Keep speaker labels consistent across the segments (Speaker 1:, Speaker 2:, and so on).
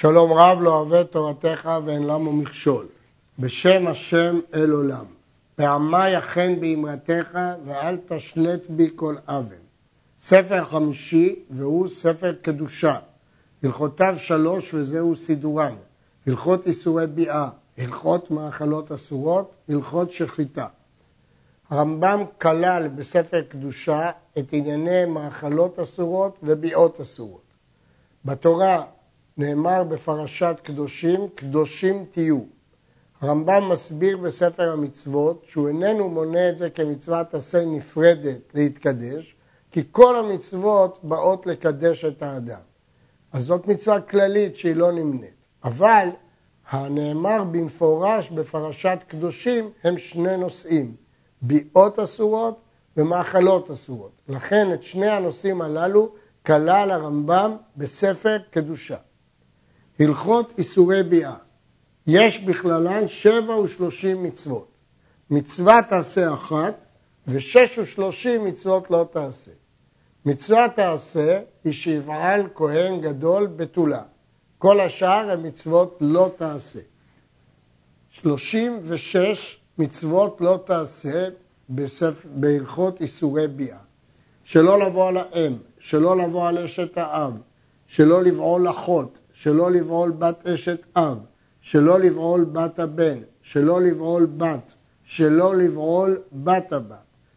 Speaker 1: שלום רב לא אוהב תורתך ואין למו מכשול. בשם השם אל עולם. פעמי אכן באמרתך ואל תשלט בי כל אבן. ספר חמישי והוא ספר קדושה. הלכותיו שלוש וזהו סידורן. הלכות איסורי ביאה, הלכות מאכלות אסורות, הלכות שחיטה. הרמב"ם כלל בספר קדושה את ענייני מאכלות אסורות וביאות אסורות. בתורה נאמר בפרשת קדושים, קדושים תהיו. הרמב"ם מסביר בספר המצוות שהוא איננו מונה את זה כמצוות עשה נפרדת להתקדש, כי כל המצוות באות לקדש את האדם. אז זאת מצווה כללית שהיא לא נמנית. אבל הנאמר במפורש בפרשת קדושים הם שני נושאים, ביאות אסורות ומאכלות אסורות. לכן את שני הנושאים הללו כלל הרמב"ם בספר קדושה. הלכות איסורי ביאה, יש בכללן שבע ושלושים מצוות. מצווה תעשה אחת ושש ושלושים מצוות לא תעשה. מצווה תעשה היא שיבעל כהן גדול בתולה. כל השאר הן מצוות לא תעשה. שלושים ושש מצוות לא תעשה בהלכות איסורי ביאה. שלא לבוא על האם, שלא לבוא על אשת האב, שלא לבעול אחות, שלא לבעול בת אשת אב, שלא לבעול בת הבן, שלא לבעול בת, שלא לבעול בת הבת,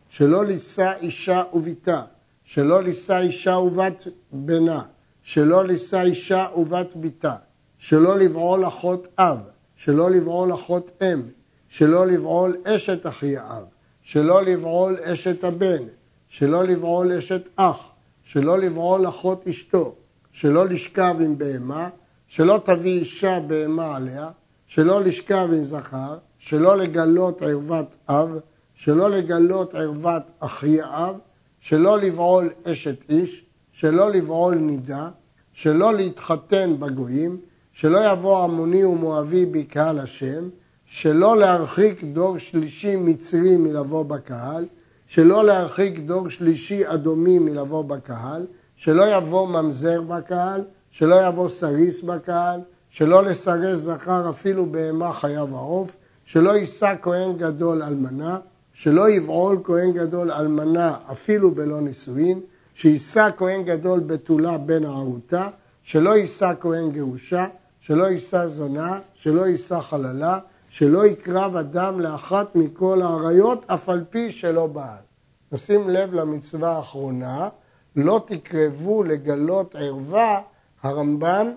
Speaker 1: שלא לישא אישה וביתה, שלא לישא אישה ובת בנה, שלא לישא אישה ובת ביתה, שלא לבעול אחות אב, שלא לבעול אחות אם, שלא לבעול אשת אחי האב, שלא לבעול אשת הבן, שלא לבעול אשת אח, שלא לבעול אחות אשתו, שלא לשכב עם בהמה, שלא תביא אישה בהמה עליה, שלא לשכב עם זכר, שלא לגלות ערוות אב, שלא לגלות ערוות אחי אב, שלא לבעול אשת איש, שלא לבעול נידה, שלא להתחתן בגויים, שלא יבוא עמוני ומואבי בקהל השם, שלא להרחיק דור שלישי מצרי מלבוא בקהל, שלא להרחיק דור שלישי אדומי מלבוא בקהל, שלא יבוא ממזר בקהל, שלא יבוא סריס בקהל, שלא לסרס זכר אפילו בהמה חיה ועוף, שלא יישא כהן גדול אלמנה, שלא יבעול כהן גדול אלמנה אפילו בלא נישואין, שיישא כהן גדול בתולה בן הערותה, שלא יישא כהן גרושה, שלא יישא זונה, שלא יישא חללה, שלא יקרב אדם לאחת מכל האריות, אף על פי שלא בעל. נשים לב למצווה האחרונה, לא תקרבו לגלות ערווה, הרמב"ם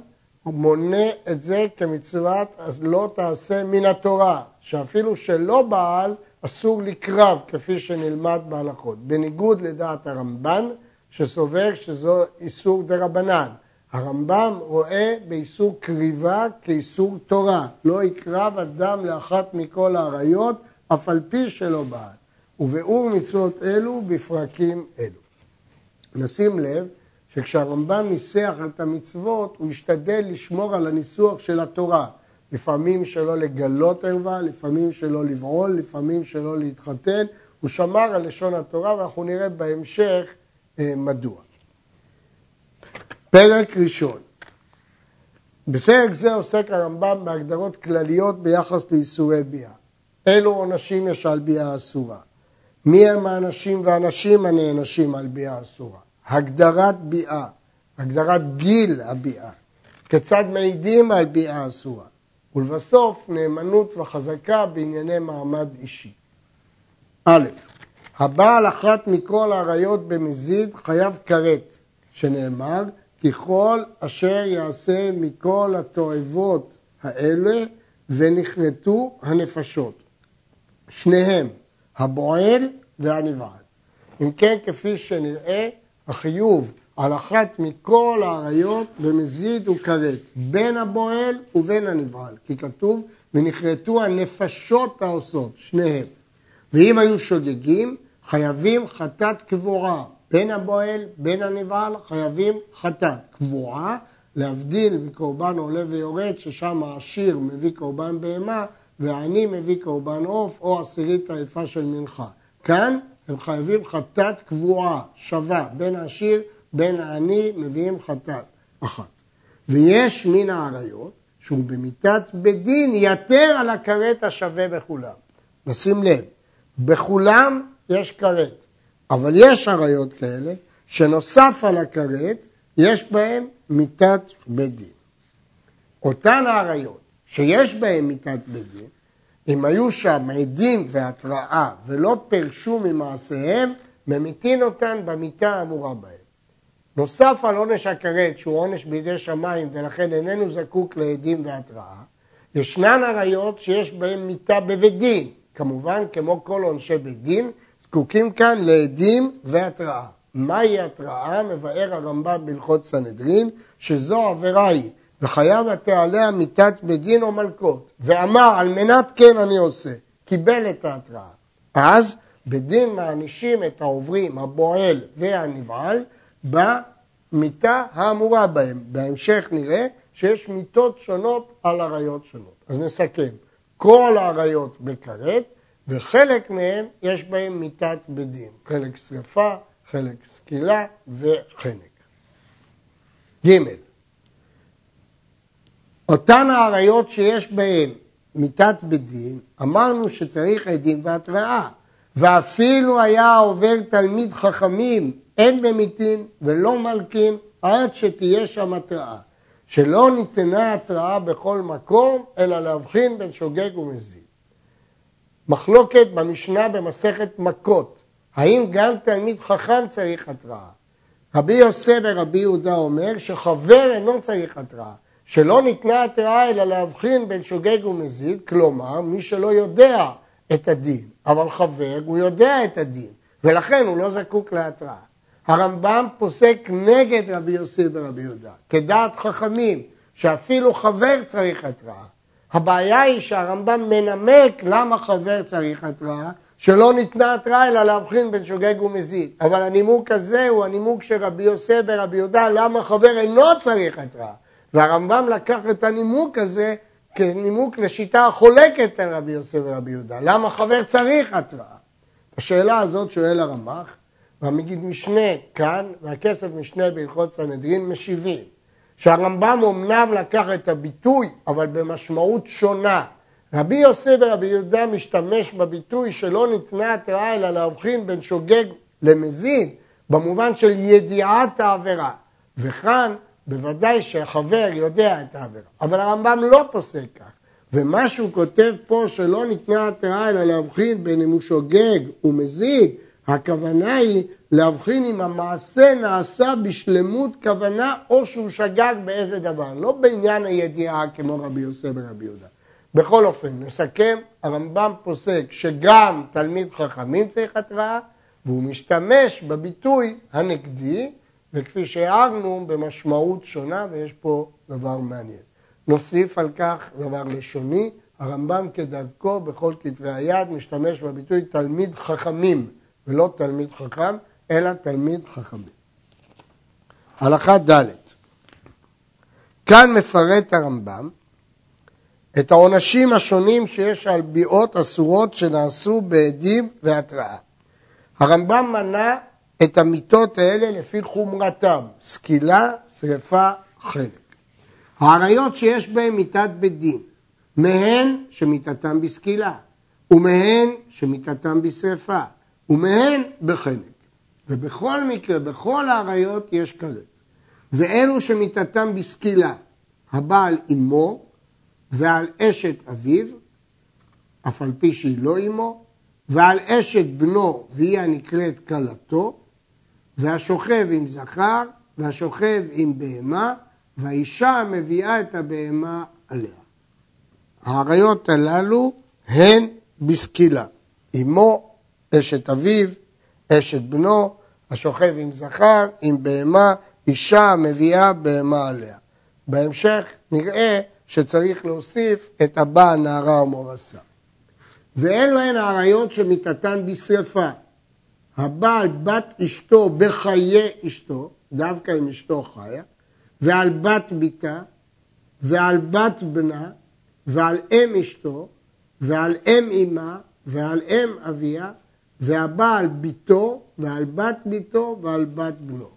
Speaker 1: מונה את זה כמצוות אז לא תעשה מן התורה, שאפילו שלא בעל אסור לקרב, כפי שנלמד בהלכות. בניגוד לדעת הרמב"ן, שסובר שזו איסור דה רבנן. הרמב"ם רואה באיסור קריבה כאיסור תורה. לא יקרב אדם לאחת מכל האריות, אף על פי שלא בעל. וביאור מצוות אלו בפרקים אלו. נשים לב שכשהרמב"ם ניסח את המצוות, הוא השתדל לשמור על הניסוח של התורה. לפעמים שלא לגלות ערווה, לפעמים שלא לבעול, לפעמים שלא להתחתן. הוא שמר על לשון התורה ואנחנו נראה בהמשך אה, מדוע. פרק ראשון בפרק זה עוסק הרמב"ם בהגדרות כלליות ביחס לאיסורי ביאה. אילו עונשים יש על ביאה אסורה? מי הם האנשים והנשים הנענשים על ביאה אסורה? הגדרת ביאה, הגדרת גיל הביאה, כיצד מעידים על ביאה אסורה, ולבסוף נאמנות וחזקה בענייני מעמד אישי. א', הבעל אחת מכל האריות במזיד חייב כרת, שנאמר ככל אשר יעשה מכל התועבות האלה ונכרתו הנפשות. שניהם, הבועל והנבעל. אם כן, כפי שנראה, החיוב על אחת מכל האריות במזיד וכרת, בין הבועל ובין הנבעל, כי כתוב ונכרתו הנפשות העושות, שניהם. ואם היו שוגגים, חייבים חטאת קבועה, בין הבועל, בין הנבעל, חייבים חטאת קבועה, להבדיל מקורבן עולה ויורד, ששם העשיר מביא קורבן בהמה והעני מביא קורבן עוף או עשירית היפה של מנחה. כאן הם חייבים חטאת קבועה, שווה, בין העשיר, בין העני, מביאים חטאת אחת. ויש מן האריות שהוא במיתת בית דין יתר על הכרת השווה בכולם. נשים לב, בכולם יש כרת, אבל יש אריות כאלה שנוסף על הכרת יש בהם מיתת בית דין. אותן האריות שיש בהם מיתת בית דין, אם היו שם עדים והתראה ולא פירשו ממעשיהם, ממיתין אותן במיתה האמורה בהם. נוסף על עונש הכרת, שהוא עונש בידי שמיים ולכן איננו זקוק לעדים והתראה, ישנן עריות שיש בהן מיתה בבית דין, כמובן כמו כל עונשי בית דין, זקוקים כאן לעדים והתראה. מהי התראה? מבאר הרמב"ם בהלכות סנהדרין, שזו עבירה היא, וחייב אתה עליה מיתת בית דין או מלכות, ואמר על מנת כן אני עושה, קיבל את ההתראה. אז בדין מענישים את העוברים, הבועל והנבעל, במיתה האמורה בהם. בהמשך נראה שיש מיתות שונות על עריות שונות. אז נסכם, כל העריות בכרת, וחלק מהם יש בהם מיתת בדין, חלק שרפה, חלק סקילה וחנק. ג' אותן העריות שיש בהן מיתת בדין, אמרנו שצריך עדים והתראה, ואפילו היה עובר תלמיד חכמים, אין במיתין ולא מלקין, עד שתהיה שם התראה. שלא ניתנה התראה בכל מקום, אלא להבחין בין שוגג ומזיד. מחלוקת במשנה במסכת מכות, האם גם תלמיד חכם צריך התראה? רבי יוסף ורבי יהודה אומר שחבר אינו צריך התראה, שלא ניתנה התראה אלא להבחין בין שוגג ומזיד, כלומר מי שלא יודע את הדין, אבל חבר הוא יודע את הדין, ולכן הוא לא זקוק להתראה. הרמב"ם פוסק נגד רבי יוסף ורבי יהודה, כדעת חכמים, שאפילו חבר צריך התראה. הבעיה היא שהרמב"ם מנמק למה חבר צריך התראה, שלא ניתנה התראה אלא להבחין בין שוגג ומזיד. אבל הנימוק הזה הוא הנימוק של רבי יוסף ורבי יהודה, למה חבר אינו צריך התראה. והרמב"ם לקח את הנימוק הזה כנימוק לשיטה החולקת על רבי יוסף ורבי יהודה. למה חבר צריך התראה? השאלה הזאת שואל הרמ"ח, והמגיד משנה כאן, והכסף משנה בהלכות סנהדרין משיבים, שהרמב"ם אמנם לקח את הביטוי, אבל במשמעות שונה. רבי יוסף ורבי יהודה משתמש בביטוי שלא ניתנה התראה אלא להבחין בין שוגג למזיד, במובן של ידיעת העבירה. וכאן בוודאי שהחבר יודע את העבירה, אבל הרמב"ם לא פוסק כך. ומה שהוא כותב פה שלא ניתנה התראה אלא להבחין בין אם הוא שוגג ומזיד, הכוונה היא להבחין אם המעשה נעשה בשלמות כוונה או שהוא שגג באיזה דבר, לא בעניין הידיעה כמו רבי יוסף ורבי יהודה. בכל אופן, נסכם, הרמב"ם פוסק שגם תלמיד חכמים צריך התראה, והוא משתמש בביטוי הנגדי, וכפי שהערנו, במשמעות שונה, ויש פה דבר מעניין. נוסיף על כך דבר לשוני, הרמב"ם כדרכו בכל כתבי היד משתמש בביטוי תלמיד חכמים, ולא תלמיד חכם, אלא תלמיד חכמים. הלכה ד' כאן מפרט הרמב"ם את העונשים השונים שיש על ביעות אסורות שנעשו בעדים והתראה. הרמב"ם מנה את המיתות האלה לפי חומרתם, סקילה, שרפה, חלק. העריות שיש בהן מיתת בית דין, מהן שמיתתם בסקילה, ומהן שמיתתם בשרפה, ומהן בחלק. ובכל מקרה, בכל העריות יש כרת. ואלו שמיתתם בסקילה, הבעל אמו ועל אשת אביו, אף על פי שהיא לא אמו, ועל אשת בנו והיא הנקראת כלתו, והשוכב עם זכר, והשוכב עם בהמה, והאישה מביאה את הבהמה עליה. האריות הללו הן בסקילה. אמו, אשת אביו, אשת בנו, השוכב עם זכר, עם בהמה, אישה מביאה בהמה עליה. בהמשך נראה שצריך להוסיף את הבא, נערה ומורסה. ואלו הן האריות שמיתתן בשרפה. הבעל בת אשתו בחיי אשתו, דווקא אם אשתו חיה, ועל בת ביתה, ועל בת בנה, ועל אם אשתו, ועל אם אמה, ועל אם אביה, והבעל ביתו, ועל בת ביתו, ועל בת בנו.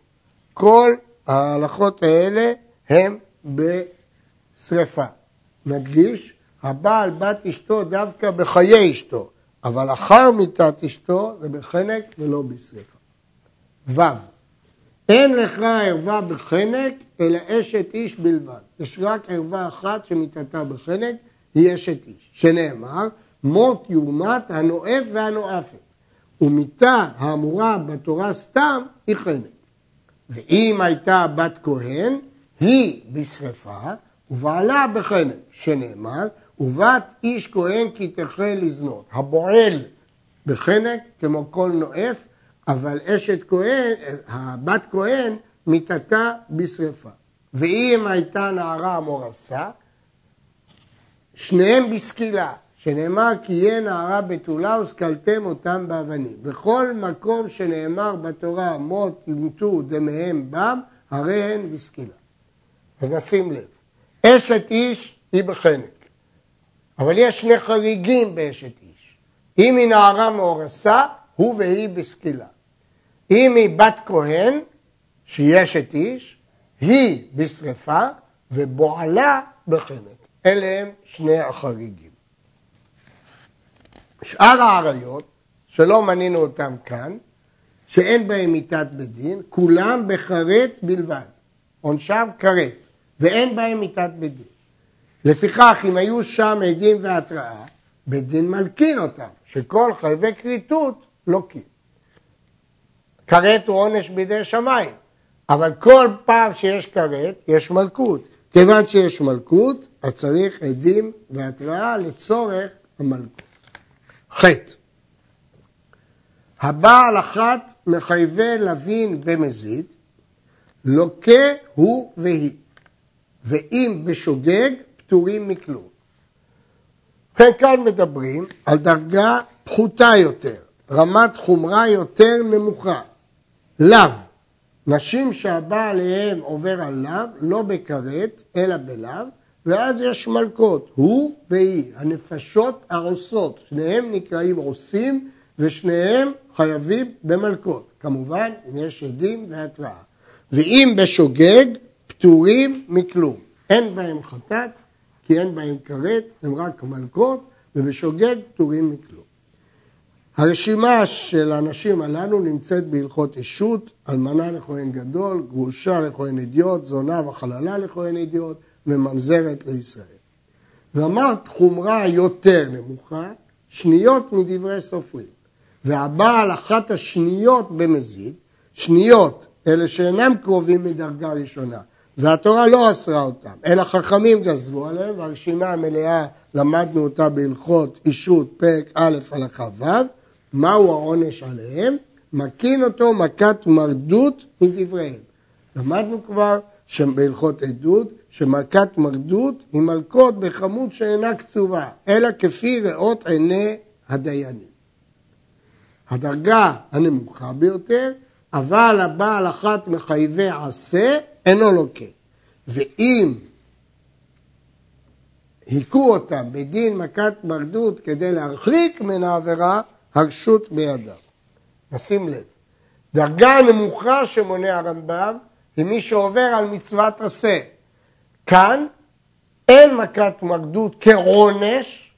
Speaker 1: כל ההלכות האלה הם בשרפה. נדגיש, הבעל בת אשתו דווקא בחיי אשתו, אבל אחר מיתת אשתו זה בחנק ולא בשרפה. ו. אין לך ערווה בחנק, אלא אשת איש בלבד. יש רק ערווה אחת שמיתתה בחנק, היא אשת איש. שנאמר, מות יומת הנואף והנואפת. ומיתה האמורה בתורה סתם היא חנק. ואם הייתה בת כהן, היא בשרפה, ובעלה בחנק, שנאמר, ובת איש כהן כי תחל לזנות. הבועל בחנק, כמו כל נואף, אבל אשת כהן, הבת כהן, מיתתה בשרפה. ואם הייתה נערה המורסה, שניהם בסקילה, שנאמר כי יהיה נערה בתולה וסקלתם אותם באבנים. בכל מקום שנאמר בתורה מות ימתו דמיהם בם, הרי הן בסקילה. אז נשים לב, אשת איש היא בחנק, אבל יש שני חריגים באשת איש. אם היא נערה מאורסה, הוא והיא בסקילה. אם היא בת כהן, שהיא אשת איש, היא בשרפה ובועלה בחנק. אלה הם שני החריגים. שאר האריות, שלא מנינו אותם כאן, שאין בהם מיתת בית דין, כולם בכרת בלבד. עונשם כרת, ואין בהם מיתת בית דין. לפיכך, אם היו שם עדים והתראה, בית דין מלקין אותם, שכל חייבי כריתות לוקים. כרת הוא עונש בידי שמיים, אבל כל פעם שיש כרת, יש מלכות. כיוון שיש מלכות, אז צריך עדים והתראה לצורך המלכות. חטא. הבעל אחת מחייבי לווין במזיד, לוקה הוא והיא, ואם בשוגג, פטורים מכלום. ובכן כאן מדברים על דרגה פחותה יותר, רמת חומרה יותר נמוכה, לאו. נשים שהבא עליהם עובר על לאו, לא בכרת, אלא בלאו, ואז יש מלכות, הוא והיא, הנפשות הרוסות, שניהם נקראים עושים ושניהם חייבים במלכות, כמובן אם יש עדים והתראה. ואם בשוגג, פטורים מכלום. אין בהם חטאת, כי אין בהם כרת, הם רק מלכות, ובשוגג פטורים מכלום. הרשימה של האנשים הללו נמצאת בהלכות אישות, אלמנה לכהן גדול, גרושה לכהן אדיוט, זונה וחללה לכהן אדיוט, וממזרת לישראל. ואמרת חומרה יותר נמוכה, שניות מדברי סופרים. והבעל אחת השניות במזיד, שניות, אלה שאינם קרובים מדרגה ראשונה, והתורה לא אסרה אותם, אלא חכמים גזרו עליהם, והרשימה המלאה למדנו אותה בהלכות אישות פרק א' הלכה ו', מהו העונש עליהם? מקין אותו מכת מרדות מדבריהם. למדנו כבר בהלכות עדות שמלכת מרדות היא מלכות בכמות שאינה קצובה, אלא כפי ראות עיני הדיינים. הדרגה הנמוכה ביותר, אבל הבעל אחת מחייבי עשה, אינו לוקה. ואם היכו אותם בדין מכת מרדות כדי להרחיק מן העבירה, הרשות בידם. נשים לב, דרגה נמוכה שמונה הרמב"ם היא מי שעובר על מצוות עשה. כאן אין מכת מרדות כעונש,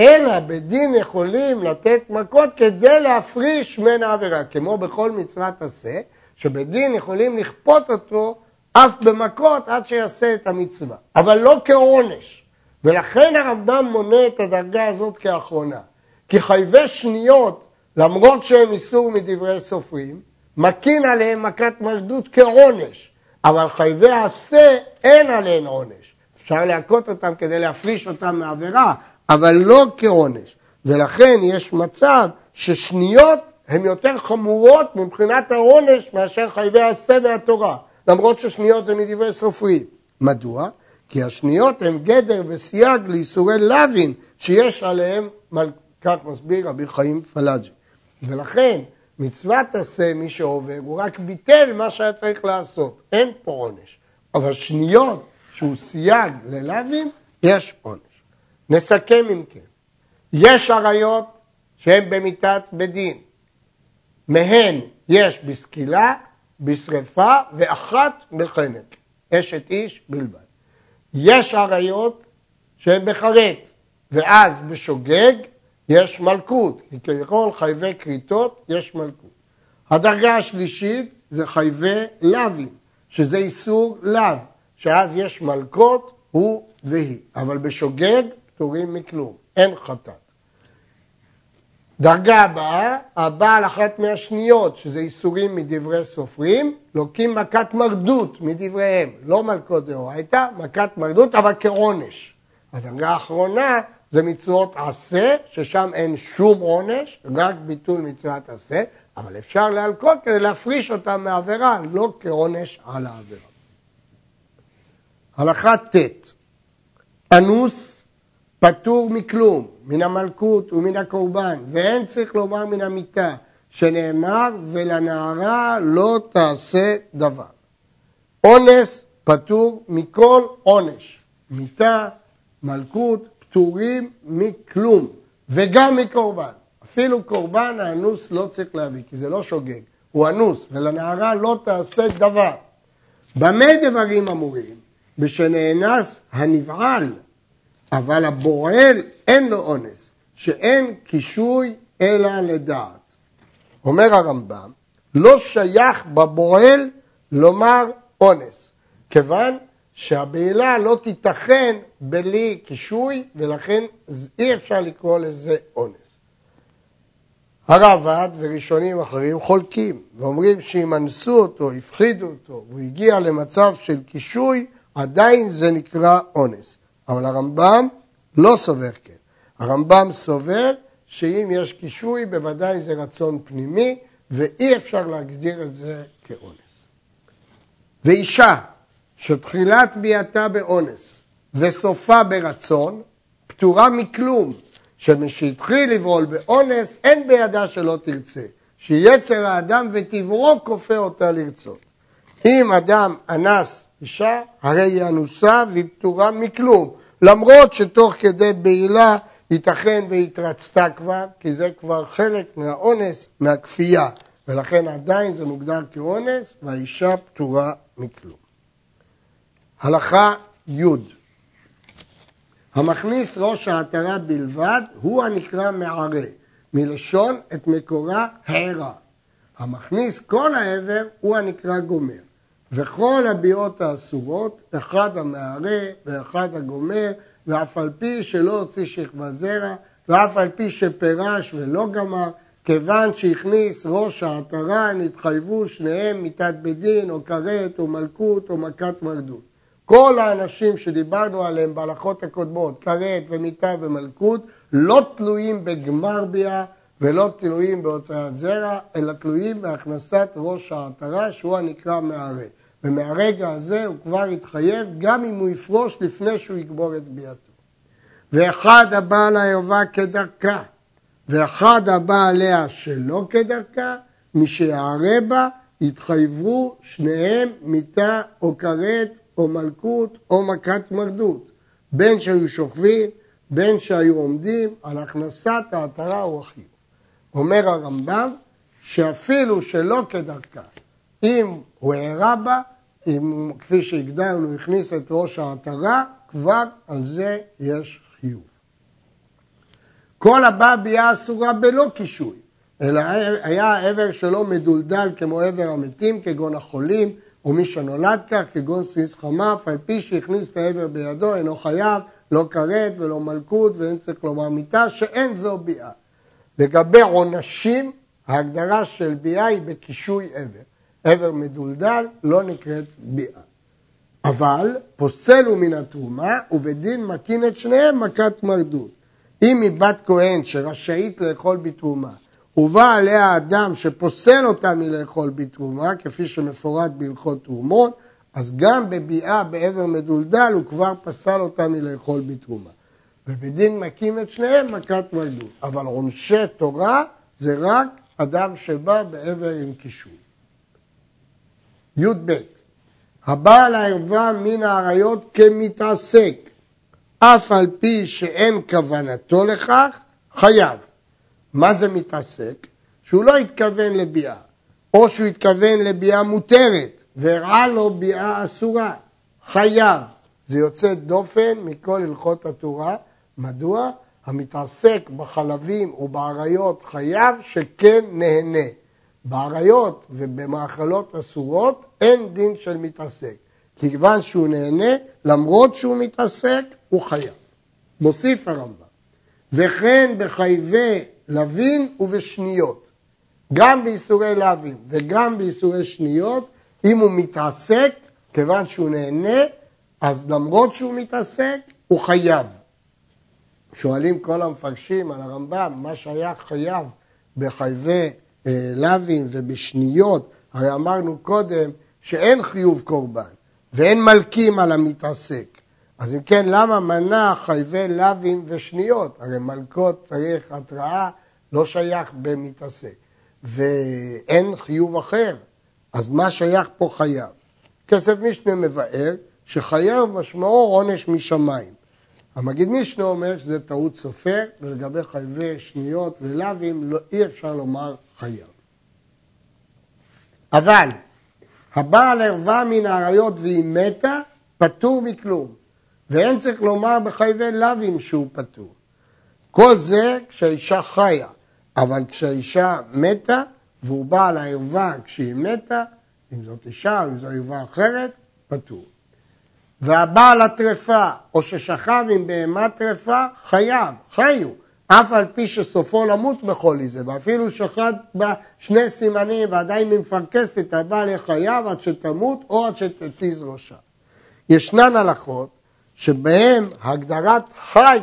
Speaker 1: אלא בדין יכולים לתת מכות כדי להפריש מן העבירה, כמו בכל מצוות עשה, שבדין יכולים לכפות אותו אף במכות עד שיעשה את המצווה, אבל לא כעונש. ולכן הרמב"ם מונה את הדרגה הזאת כאחרונה. כי חייבי שניות, למרות שהם איסור מדברי סופרים, מקין עליהם מכת מרדות כעונש. אבל חייבי עשה אין עליהם עונש. אפשר להכות אותם כדי להפריש אותם מעבירה, אבל לא כעונש. ולכן יש מצב ששניות הן יותר חמורות מבחינת העונש מאשר חייבי עשה מהתורה, למרות ששניות זה מדברי סופרים. מדוע? כי השניות הן גדר וסייג לאיסורי לאווין שיש עליהם, כך מסביר רבי חיים פלאג'י. ולכן מצוות עשה מי שעובר, הוא רק ביטל מה שהיה צריך לעשות, אין פה עונש. אבל שניות שהוא סייג ללאווין, יש עונש. נסכם אם כן. יש עריות שהן במיתת בדין. מהן יש בסקילה, בשרפה ואחת בחנק. אשת איש בלבד. יש עריות שהן בחרט, ואז בשוגג יש מלכות, כי כביכול חייבי כריתות יש מלכות. הדרגה השלישית זה חייבי לאווים, שזה איסור לאו, שאז יש מלכות, הוא והיא, אבל בשוגג פטורים מכלום, אין חטאת. דרגה הבאה, הבאה על אחת מהשניות, שזה איסורים מדברי סופרים, לוקים מכת מרדות מדבריהם, לא מלכות דאורייתא, מכת מרדות, אבל כעונש. הדרגה האחרונה זה מצוות עשה, ששם אין שום עונש, רק ביטול מצוות עשה, אבל אפשר להלקות כדי להפריש אותה מעבירה, לא כעונש על העבירה. הלכה ט' אנוס פטור מכלום, מן המלכות ומן הקורבן, ואין צריך לומר מן המיטה, שנאמר ולנערה לא תעשה דבר. אונס פטור מכל עונש, מיטה, מלכות, פטורים מכלום, וגם מקורבן. אפילו קורבן האנוס לא צריך להביא, כי זה לא שוגג, הוא אנוס, ולנערה לא תעשה דבר. במה דברים אמורים? בשנאנס הנבעל, אבל הבועל אין לו אונס, שאין קישוי אלא לדעת. אומר הרמב"ם, לא שייך בבועל לומר אונס, כיוון שהבעילה לא תיתכן בלי קישוי, ולכן אי אפשר לקרוא לזה אונס. הרעב"ד וראשונים אחרים חולקים, ואומרים שאם אנסו אותו, הפחידו אותו, והוא הגיע למצב של קישוי, עדיין זה נקרא אונס. אבל הרמב"ם לא סובר כן. הרמב"ם סובר שאם יש קישוי, בוודאי זה רצון פנימי, ואי אפשר להגדיר את זה כאונס. ואישה שתחילת ביאתה באונס וסופה ברצון, פטורה מכלום, שמשהתחיל לבעול באונס, אין בידה שלא תרצה, שיצר האדם וטבעו כופה אותה לרצות. אם אדם אנס אישה, הרי היא אנוסה והיא פטורה מכלום, למרות שתוך כדי בעילה ייתכן והתרצתה כבר, כי זה כבר חלק מהאונס, מהכפייה, ולכן עדיין זה מוגדר כאונס, והאישה פטורה מכלום. הלכה י' המכניס ראש העטרה בלבד הוא הנקרא מערה, מלשון את מקורה הערה. המכניס כל העבר הוא הנקרא גומר. וכל הביאות האסורות, אחד המערה ואחד הגומר, ואף על פי שלא הוציא שכבת זרע, ואף על פי שפירש ולא גמר, כיוון שהכניס ראש העטרה, נתחייבו שניהם מיתת בית דין, או כרת, או מלכות, או מכת מרדות. כל האנשים שדיברנו עליהם בהלכות הקודמות, כרת ומיתה ומלכות, לא תלויים בגמר ביאה ולא תלויים בהוצאת זרע, אלא תלויים בהכנסת ראש העטרה, שהוא הנקרא מערה. ומהרגע הזה הוא כבר יתחייב גם אם הוא יפרוש לפני שהוא יגבור את ביאתו. ואחד הבא על הערווה כדרכה, ואחד הבא עליה שלא כדרכה, מי שיערה בה, יתחייבו שניהם מיתה או כרת או מלכות או מכת מרדות, בין שהיו שוכבים, בין שהיו עומדים, על הכנסת העטרה או החיוב. אומר הרמב"ם, שאפילו שלא כדרכה, אם הוא הערה בה, אם, כפי שהגדרנו, הכניס את ראש העטרה, כבר על זה יש חיוב. כל הבא ביאה אסורה בלא קישוי, אלא היה העבר שלו מדולדל כמו עבר המתים, כגון החולים, או מי שנולד כך, כגון סיס חמף, על פי שהכניס את העבר בידו, אינו חייב, לא כרת ולא מלכות, ואין צריך לומר מיתה, שאין זו ביאה. לגבי עונשים, ההגדרה של ביאה היא בקישוי עבר. עבר מדולדל לא נקראת ביאה. אבל פוסל הוא מן התרומה, ובדין מקין את שניהם מכת מרדות. אם היא בת כהן שרשאית לאכול בתרומה, ובא עליה אדם שפוסל אותה מלאכול בתרומה, כפי שמפורט בהלכות תרומות, אז גם בביאה בעבר מדולדל הוא כבר פסל אותה מלאכול בתרומה. ובדין מכים את שניהם מכת מרדות. אבל עונשי תורה זה רק אדם שבא בעבר עם קישור. י"ב הבעל הערווה מן האריות כמתעסק, אף על פי שאין כוונתו לכך, חייב. מה זה מתעסק? שהוא לא התכוון לביאה, או שהוא התכוון לביאה מותרת, והראה לו ביאה אסורה, חייב. זה יוצא דופן מכל הלכות התורה. מדוע? המתעסק בחלבים ובאריות חייב שכן נהנה. באריות ובמאכלות אסורות אין דין של מתעסק. כיוון שהוא נהנה, למרות שהוא מתעסק, הוא חייב. מוסיף הרמב"ם, וכן בחייבי לווין ובשניות. גם בייסורי לווין וגם בייסורי שניות, אם הוא מתעסק, כיוון שהוא נהנה, אז למרות שהוא מתעסק, הוא חייב. שואלים כל המפרשים על הרמב"ם, מה שהיה חייב בחייבי אה, לווין ובשניות, הרי אמרנו קודם שאין חיוב קורבן ואין מלקים על המתעסק. אז אם כן, למה מנע חייבי לווין ושניות? הרי מלקות צריך התראה, לא שייך במתעסק. ואין חיוב אחר, אז מה שייך פה חייב? כסף משנה מבאר שחייב משמעו עונש משמיים. המגיד משנה אומר שזה טעות סופר, ולגבי חייבי שניות ולאווים לא, אי אפשר לומר חייב. אבל הבעל ערווה מן האריות והיא מתה, פטור מכלום. ואין צריך לומר בחייבי לאווים שהוא פטור. כל זה כשהאישה חיה, אבל כשהאישה מתה, והוא בא על הערווה כשהיא מתה, אם זאת אישה או אם זו ערווה אחרת, פטור. והבעל הטרפה, או ששכב עם בהמה טרפה, חייב, חיו, אף על פי שסופו למות בכל איזה, ואפילו שחט בה שני סימנים ועדיין מפרכסת, הבעל יהיה חייב עד שתמות או עד שתתיז ראשה. ישנן הלכות שבהן הגדרת חי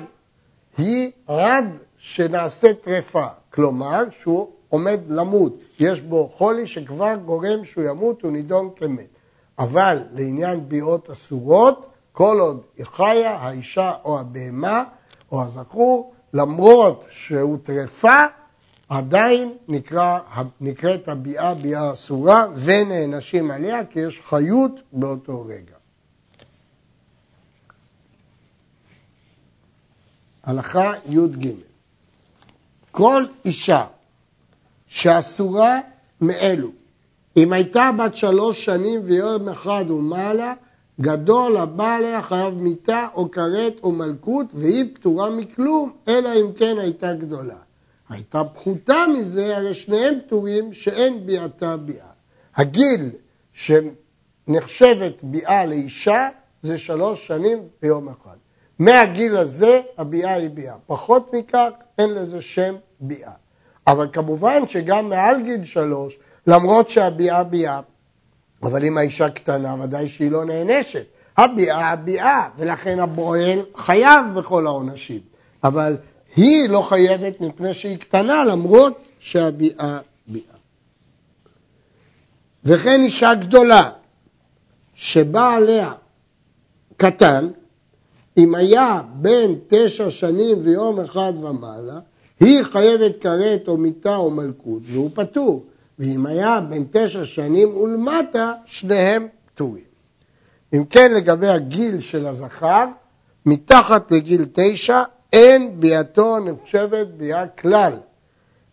Speaker 1: היא עד שנעשה טרפה, כלומר שהוא עומד למות, יש בו חולי שכבר גורם שהוא ימות, הוא נידון כמת. אבל לעניין ביאות אסורות, כל עוד היא חיה, האישה או הבהמה או הזכור, למרות שהוא טרפה, עדיין נקרא, נקראת הביאה ביאה אסורה ונענשים עליה כי יש חיות באותו רגע. הלכה י"ג כל אישה שאסורה מאלו אם הייתה בת שלוש שנים ויום אחד ומעלה, גדול הבא עליה חייב מיתה או כרת או מלכות, והיא פטורה מכלום, אלא אם כן הייתה גדולה. הייתה פחותה מזה, הרי שניהם פטורים שאין ביאתה ביאה. הגיל שנחשבת ביאה לאישה זה שלוש שנים ביום אחד. מהגיל הזה הביאה היא ביאה. פחות מכך אין לזה שם ביאה. אבל כמובן שגם מעל גיל שלוש למרות שהביאה ביאה. אבל אם האישה קטנה, ודאי שהיא לא נענשת. הביאה הביאה, ולכן הבועל חייב בכל העונשים. אבל היא לא חייבת מפני שהיא קטנה, למרות שהביאה ביאה. וכן אישה גדולה, שבא עליה קטן, אם היה בין תשע שנים ויום אחד ומעלה, היא חייבת כרת או מיתה או מלכות, והוא פטור. ואם היה בין תשע שנים ולמטה, שניהם פטורים. אם כן, לגבי הגיל של הזכר, מתחת לגיל תשע אין ביאתו נחשבת ביאה כלל.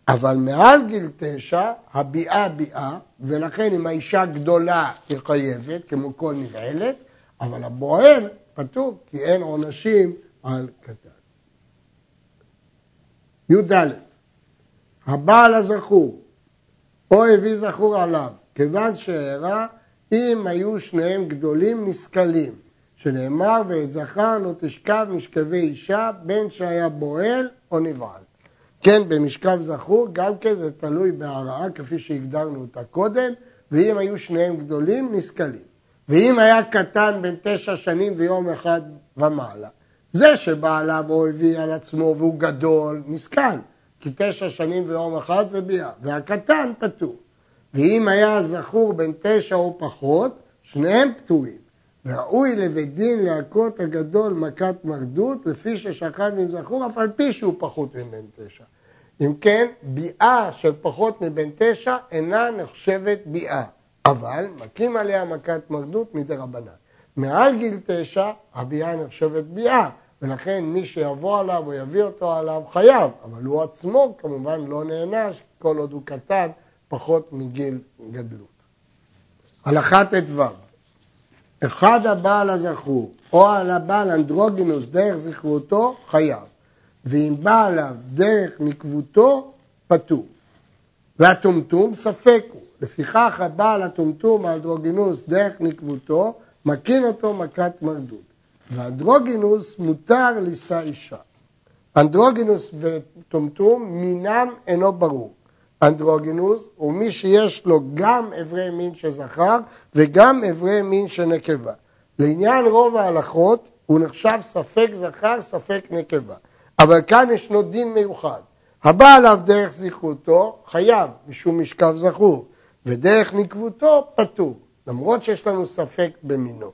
Speaker 1: אבל מעל גיל תשע, הביאה ביאה, ולכן אם האישה גדולה היא חייבת, כמו כל נבעלת, אבל הבועל פטור, כי אין עונשים על קטן. י"ד הבעל הזכור או הביא זכור עליו, כיוון שהערה אם היו שניהם גדולים נסכלים, שנאמר ואת זכר לא תשכב משכבי אישה בין שהיה בועל או נבעל. כן, במשכב זכור, גם כן זה תלוי בהרעה כפי שהגדרנו אותה קודם, ואם היו שניהם גדולים, נסכלים. ואם היה קטן בין תשע שנים ויום אחד ומעלה, זה שבעליו או הביא על עצמו והוא גדול, נסכל. כי תשע שנים ויום אחד זה ביאה, והקטן פטור. ואם היה זכור בין תשע או פחות, שניהם פטורים. וראוי לבית דין להכות הגדול מכת מרדות, לפי ששכב עם זכור, אף על פי שהוא פחות מבין תשע. אם כן, ביאה של פחות מבין תשע אינה נחשבת ביאה, אבל מכים עליה מכת מרדות מדי רבנן. מעל גיל תשע, הביאה נחשבת ביאה. ולכן מי שיבוא עליו או יביא אותו עליו חייב, אבל הוא עצמו כמובן לא נענש כל עוד הוא קטן פחות מגיל גדלות. הלכה ט"ו אחד הבעל הזכור או על הבעל אנדרוגינוס דרך זכרותו, חייב. ואם בא עליו דרך נקבותו, פטור. והטומטום ספק הוא. לפיכך הבעל הטומטום האנדרוגינוס דרך נקבותו, מקין אותו מכת מרדות. ואנדרוגינוס מותר לישא אישה. אנדרוגינוס וטומטום מינם אינו ברור. אנדרוגינוס הוא מי שיש לו גם אברי מין של זכר וגם אברי מין של נקבה. לעניין רוב ההלכות הוא נחשב ספק זכר, ספק נקבה. אבל כאן ישנו דין מיוחד. הבא עליו דרך זכרותו חייב משום משכב זכור, ודרך נקבותו פטור, למרות שיש לנו ספק במינו.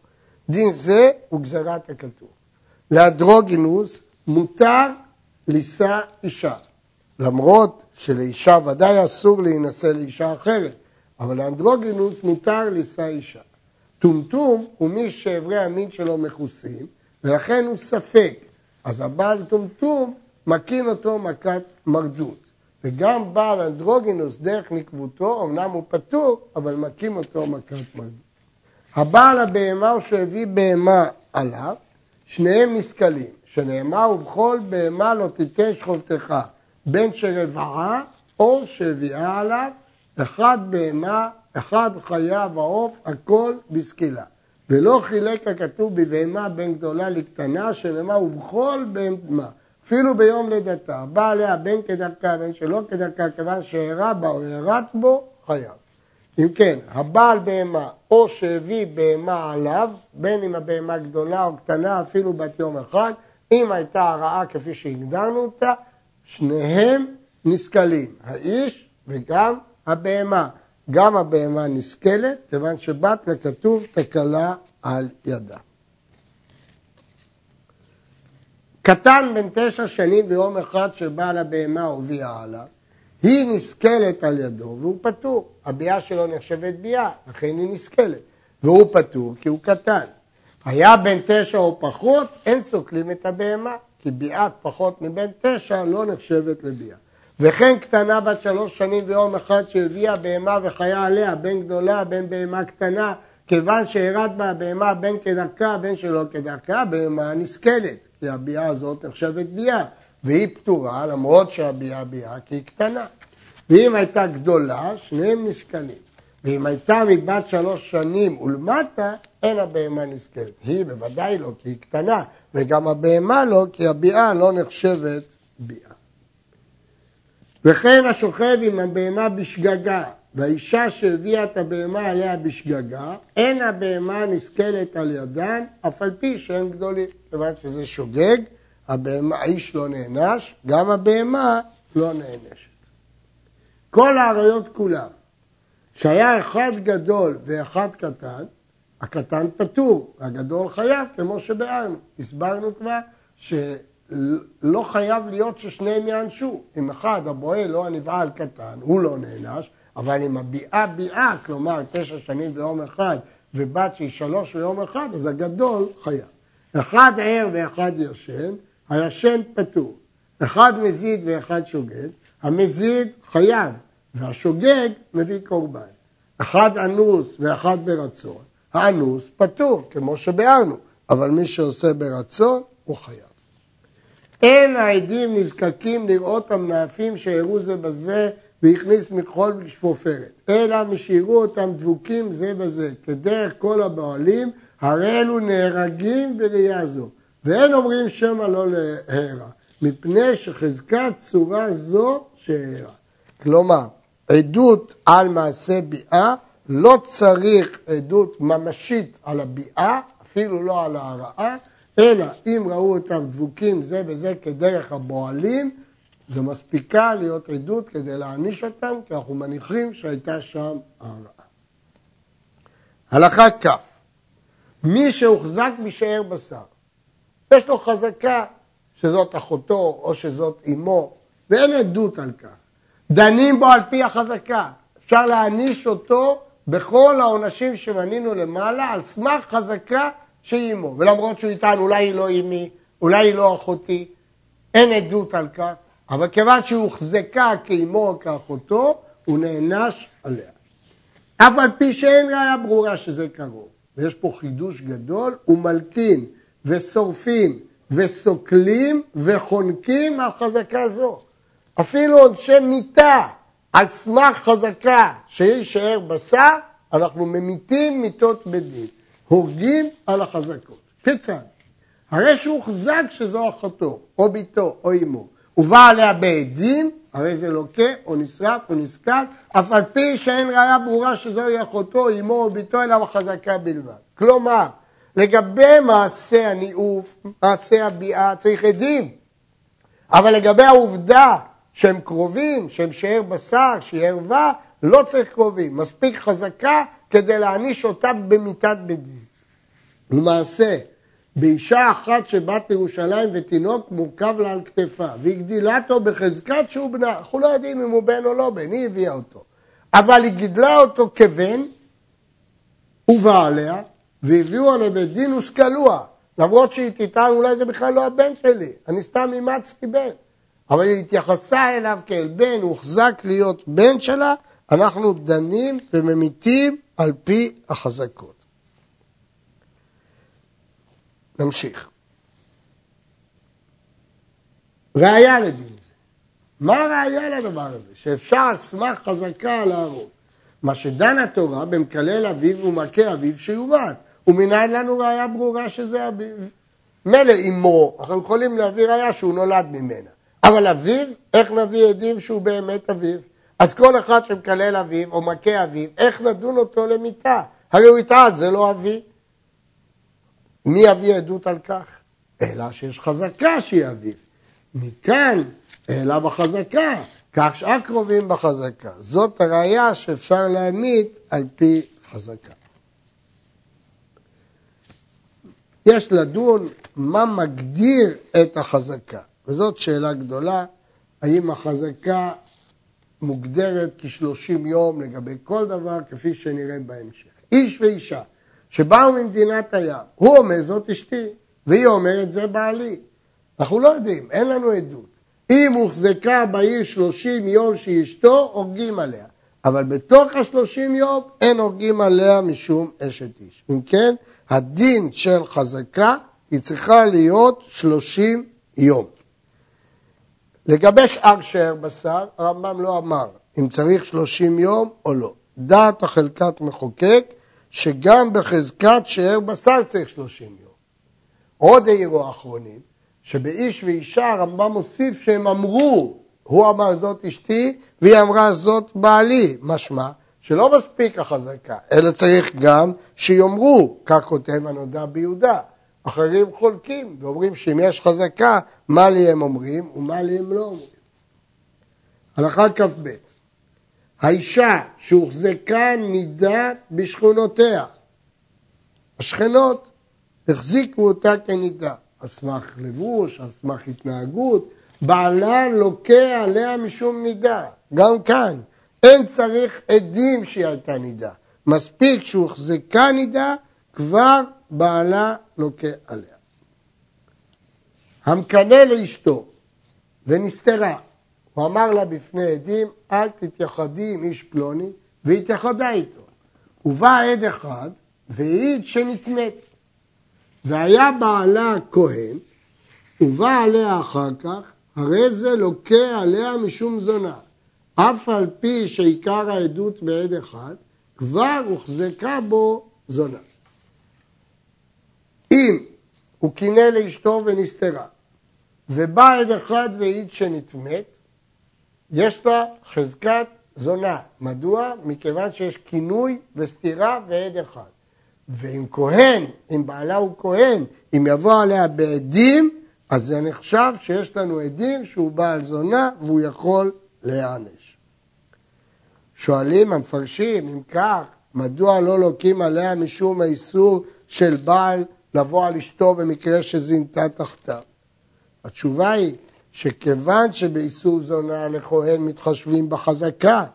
Speaker 1: דין זה הוא גזרת הכתוב. לאדרוגינוס מותר לישא אישה, למרות שלאישה ודאי אסור להינשא לאישה אחרת, אבל לאנדרוגינוס מותר לישא אישה. טומטום הוא מי שאיברי המין שלו מכוסים, ולכן הוא ספק. אז הבעל טומטום מקין אותו מכת מרדות. וגם בעל אנדרוגינוס דרך נקבותו, אמנם הוא פטור, אבל מקים אותו מכת מרדות. הבעל הבהמה שהביא בהמה עליו, שניהם נסכלים, שנאמר ובכל בהמה לא תיתן שכבתך, בין שרבעה או שהביאה עליו, אחד בהמה, אחד חיה ועוף, הכל בסקילה. ולא חילק הכתוב בבהמה בין גדולה לקטנה, שנאמר ובכל בהמה, אפילו ביום לידתה, בא עליה בין כדרכה בין שלא כדרכה, כיוון שהרע בה או הרעת בו, חייב. אם כן, הבעל בהמה או שהביא בהמה עליו, בין אם הבהמה גדולה או קטנה, אפילו בת יום אחד, אם הייתה הרעה כפי שהגדרנו אותה, שניהם נסכלים, האיש וגם הבהמה. גם הבהמה נסכלת, כיוון שבת לכתוב תקלה על ידה. קטן בן תשע שנים ויום אחד שבעל הבהמה הוביעה עליו, היא נסכלת על ידו והוא פטור. הביאה שלו נחשבת ביאה, לכן היא נסכלת. והוא פטור כי הוא קטן. היה בן תשע או פחות, אין סוקלים את הבהמה, כי ביאת פחות מבן תשע לא נחשבת לביאה. וכן קטנה בת שלוש שנים ויום אחד שהביאה בהמה וחיה עליה, בין גדולה, בין בהמה קטנה, כיוון שהרד בה הבהמה בין כדרכה, בין שלא כדרכה, בהמה נסכלת, כי הביאה הזאת נחשבת ביאה. והיא פטורה, למרות שהביאה ביאה, כי היא קטנה. ואם הייתה גדולה, שניהם נסכלים. ואם הייתה מבת שלוש שנים ולמטה, אין הבהמה נסכלת. היא בוודאי לא, כי היא קטנה, וגם הבהמה לא, כי הביאה לא נחשבת ביאה. וכן השוכב עם הבהמה בשגגה, והאישה שהביאה את הבהמה עליה בשגגה, אין הבהמה נסכלת על ידן, אף על פי שהם גדולים. כיוון שזה שוגג, הבהמה, האיש לא נענש, גם הבהמה לא נענשת. כל האריות כולם, שהיה אחד גדול ואחד קטן, הקטן פטור, הגדול חייב, כמו שביארנו. הסברנו כבר שלא חייב להיות ששניהם יענשו. אם אחד, הבועל או הנבעל קטן, הוא לא נענש, אבל אם הביאה ביאה, כלומר תשע שנים ויום אחד, ובת שהיא שלוש ויום אחד, אז הגדול חייב. אחד ער ואחד ישן, הישן פטור. אחד מזיד ואחד שוגג, המזיד חייב, והשוגג מביא קורבן. אחד אנוס ואחד ברצון, האנוס פטור, כמו שביארנו, אבל מי שעושה ברצון, הוא חייב. אין העדים נזקקים לראות המנאפים שהראו זה בזה והכניס מכחול בשפופרת, אלא משיראו אותם דבוקים זה בזה, כדרך כל הבעלים, הרי אלו נהרגים בראייה זו. ואין אומרים שמא לא להערה, מפני שחזקת צורה זו שהערה. כלומר, עדות על מעשה ביאה, לא צריך עדות ממשית על הביאה, אפילו לא על ההרעה, אלא אם ראו אותם דבוקים זה בזה כדרך הבועלים, זה מספיקה להיות עדות כדי להעניש אותם, כי אנחנו מניחים שהייתה שם הרעה. הלכה כ' מי שהוחזק בשאר בשר, יש לו חזקה שזאת אחותו או שזאת אמו, ואין עדות על כך. דנים בו על פי החזקה. אפשר להעניש אותו בכל העונשים שמנינו למעלה על סמך חזקה שהיא אמו. ולמרות שהוא איתנו, אולי היא לא אמי, אולי היא לא אחותי, אין עדות על כך, אבל כיוון שהיא הוחזקה כאמו או כאחותו, הוא נענש עליה. אף על פי שאין ראיה ברורה שזה קרוב. ויש פה חידוש גדול, הוא מלקין ושורפים וסוקלים וחונקים על חזקה זו. אפילו עונשי מיתה על סמך חזקה שיישאר בשר, אנחנו ממיתים מיתות בדין, הורגים על החזקות. כיצד? הרי שהוחזק שזו אחותו, או ביתו, או אמו, ובא עליה בעדים, הרי זה לוקה, או נשרף, או נסכל, אף על פי שאין ראיה ברורה שזוהי אחותו, אמו או ביתו, אלא בחזקה בלבד. כלומר, לגבי מעשה הניאוף, מעשה הביאה, צריך עדים. אבל לגבי העובדה שהם קרובים, שהם שאר בשר, שהיא ערווה, לא צריך קרובים. מספיק חזקה כדי להעניש אותה במיתת בית דין. למעשה, באישה אחת שבת לירושלים ותינוק מורכב לה על כתפה, והיא אותו בחזקת שהוא בנה, אנחנו לא יודעים אם הוא בן או לא בן, היא הביאה אותו. אבל היא גידלה אותו כבן, ובעליה, והביאו לבית דין וסקלוה. למרות שהיא תטען, אולי זה בכלל לא הבן שלי, אני סתם אימצתי בן. אבל היא התייחסה אליו כאל בן, הוחזק להיות בן שלה, אנחנו דנים וממיתים על פי החזקות. נמשיך. ראיה לדין זה. מה הראיה לדבר הזה? שאפשר על סמך חזקה להרוג. מה שדן התורה במקלל אביו ומכה אביו שיומת. ומנין לנו ראיה ברורה שזה אביו. מילא אמו, אנחנו יכולים להביא ראיה שהוא נולד ממנה. אבל אביו, איך נביא עדים שהוא באמת אביו? אז כל אחד שמקלל אביו או מכה אביו, איך נדון אותו למיתה? הרי הוא יטען, זה לא אבי. מי יביא עדות על כך? אלא שיש חזקה שהיא אביו. מכאן, אלא בחזקה, כך שאר קרובים בחזקה. זאת הראייה שאפשר להמית על פי חזקה. יש לדון מה מגדיר את החזקה, וזאת שאלה גדולה, האם החזקה מוגדרת כשלושים יום לגבי כל דבר, כפי שנראה בהמשך. איש ואישה שבאו ממדינת הים, הוא אומר זאת אשתי, והיא אומרת זה בעלי. אנחנו לא יודעים, אין לנו עדות. אם הוחזקה בעיר שלושים יום שהיא אשתו, הורגים עליה. אבל בתוך השלושים יום אין הורגים עליה משום אשת איש. אם כן, הדין של חזקה היא צריכה להיות שלושים יום. לגבי שאר שאר בשר, הרמב"ם לא אמר אם צריך שלושים יום או לא. דעת החלקת מחוקק שגם בחזקת שאר בשר צריך שלושים יום. עוד העירו האחרונים, שבאיש ואישה הרמב"ם מוסיף שהם אמרו, הוא אמר זאת אשתי והיא אמרה זאת בעלי, משמע שלא מספיק החזקה, אלא צריך גם שיאמרו, כך כותב הנודע ביהודה. אחרים חולקים ואומרים שאם יש חזקה, מה לי הם אומרים ומה לי הם לא אומרים. הלכה כ"ב האישה שהוחזקה נידה בשכונותיה, השכנות החזיקו אותה כנידה, על סמך לבוש, על סמך התנהגות, בעלה לוקה עליה משום נידה, גם כאן. אין צריך עדים שהיא הייתה נידה. מספיק שהוחזקה נידה, כבר בעלה לוקה עליה. המקנא לאשתו ונסתרה, הוא אמר לה בפני עדים, אל תתייחדי עם איש פלוני, והתייחדה איתו. ובא עד אחד והעיד שנטמאת. והיה בעלה כהן, ובא עליה אחר כך, הרי זה לוקה עליה משום זונה. אף על פי שעיקר העדות בעד אחד, כבר הוחזקה בו זונה. אם הוא קינא לאשתו ונסתרה, ובא עד אחד והעיד שנטמאת, יש לה חזקת זונה. מדוע? מכיוון שיש כינוי וסתירה ועד אחד. ואם כהן, אם בעלה הוא כהן, אם יבוא עליה בעדים, אז זה נחשב שיש לנו עדים שהוא בעל זונה והוא יכול להיענש. שואלים המפרשים, אם כך, מדוע לא לוקים עליה משום האיסור של בעל לבוא על אשתו במקרה שזינתה תחתיו? התשובה היא שכיוון שבאיסור זונה לכהן מתחשבים בחזקה,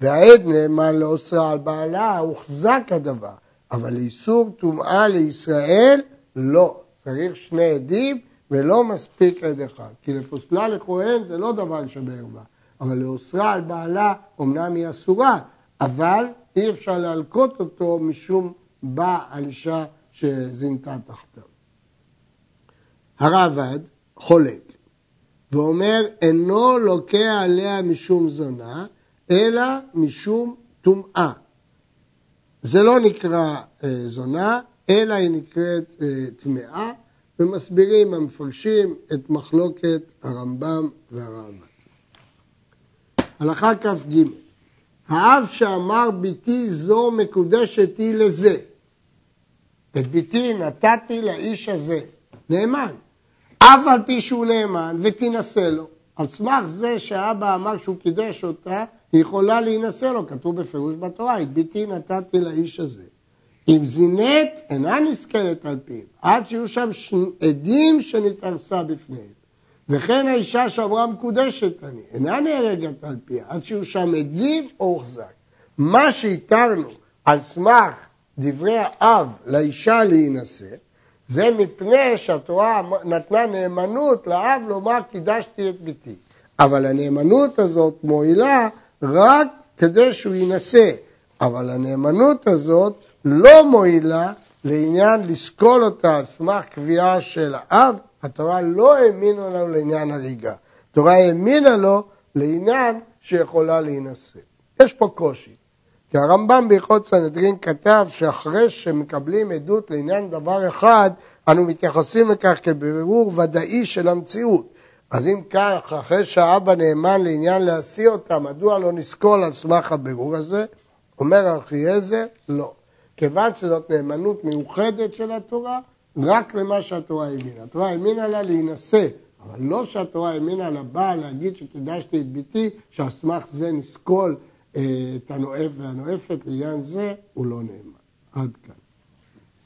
Speaker 1: והעד נאמן לאוסרה על בעלה, הוחזק הדבר. אבל לאיסור טומאה לישראל, לא. צריך שני עדים ולא מספיק עד אחד. כי לפוסלה לכהן זה לא דבר שבערווה. אבל לאוסרה על בעלה, אמנם היא אסורה, אבל אי אפשר להלקות אותו משום בא על אישה שזינתה תחתיו. הרעב"ד חולק ואומר אינו לוקה עליה משום זונה אלא משום טומאה. זה לא נקרא אה, זונה אלא היא נקראת אה, טמאה ומסבירים המפרשים את מחלוקת הרמב"ם והרמב"ם. הלכה כ"ג האב שאמר ביתי זו מקודשת היא לזה. את ביתי נתתי לאיש הזה, נאמן. אף על פי שהוא נאמן ותינשא לו. על סמך זה שהאבא אמר שהוא קידש אותה, היא יכולה להינשא לו, כתוב בפירוש בתורה, את ביתי נתתי לאיש הזה. אם זינט, אינה נסכלת על פיו, עד שיהיו שם עדים שנתארסה בפניהם. וכן האישה שאמרה מקודשת אני, אינה נהרגת על פיה, עד שיהיו שם עדים או הוחזק. מה שהתרנו על סמך דברי האב לאישה להינשא, זה מפני שהתורה נתנה נאמנות לאב לומר קידשתי את ביתי. אבל הנאמנות הזאת מועילה רק כדי שהוא יינשא. אבל הנאמנות הזאת לא מועילה לעניין לסקול אותה על סמך קביעה של האב, התורה לא האמינה לו לעניין הריגה. התורה האמינה לו לעניין שיכולה להינשא. יש פה קושי. כי הרמב"ם בהלכות סנהדרין כתב שאחרי שמקבלים עדות לעניין דבר אחד, אנו מתייחסים לכך כבירור ודאי של המציאות. אז אם כך, אחרי שהאבא נאמן לעניין להשיא אותה, מדוע לא נשקול על סמך הבירור הזה? אומר ארכיעזר, לא. כיוון שזאת נאמנות מיוחדת של התורה, רק למה שהתורה האמינה. התורה האמינה לה להינשא, אבל לא שהתורה האמינה לבעל להגיד שקידשתי את ביתי, שעל סמך זה נשקול אה, את הנואף והנואפת, לעניין זה הוא לא נאמן. עד כאן.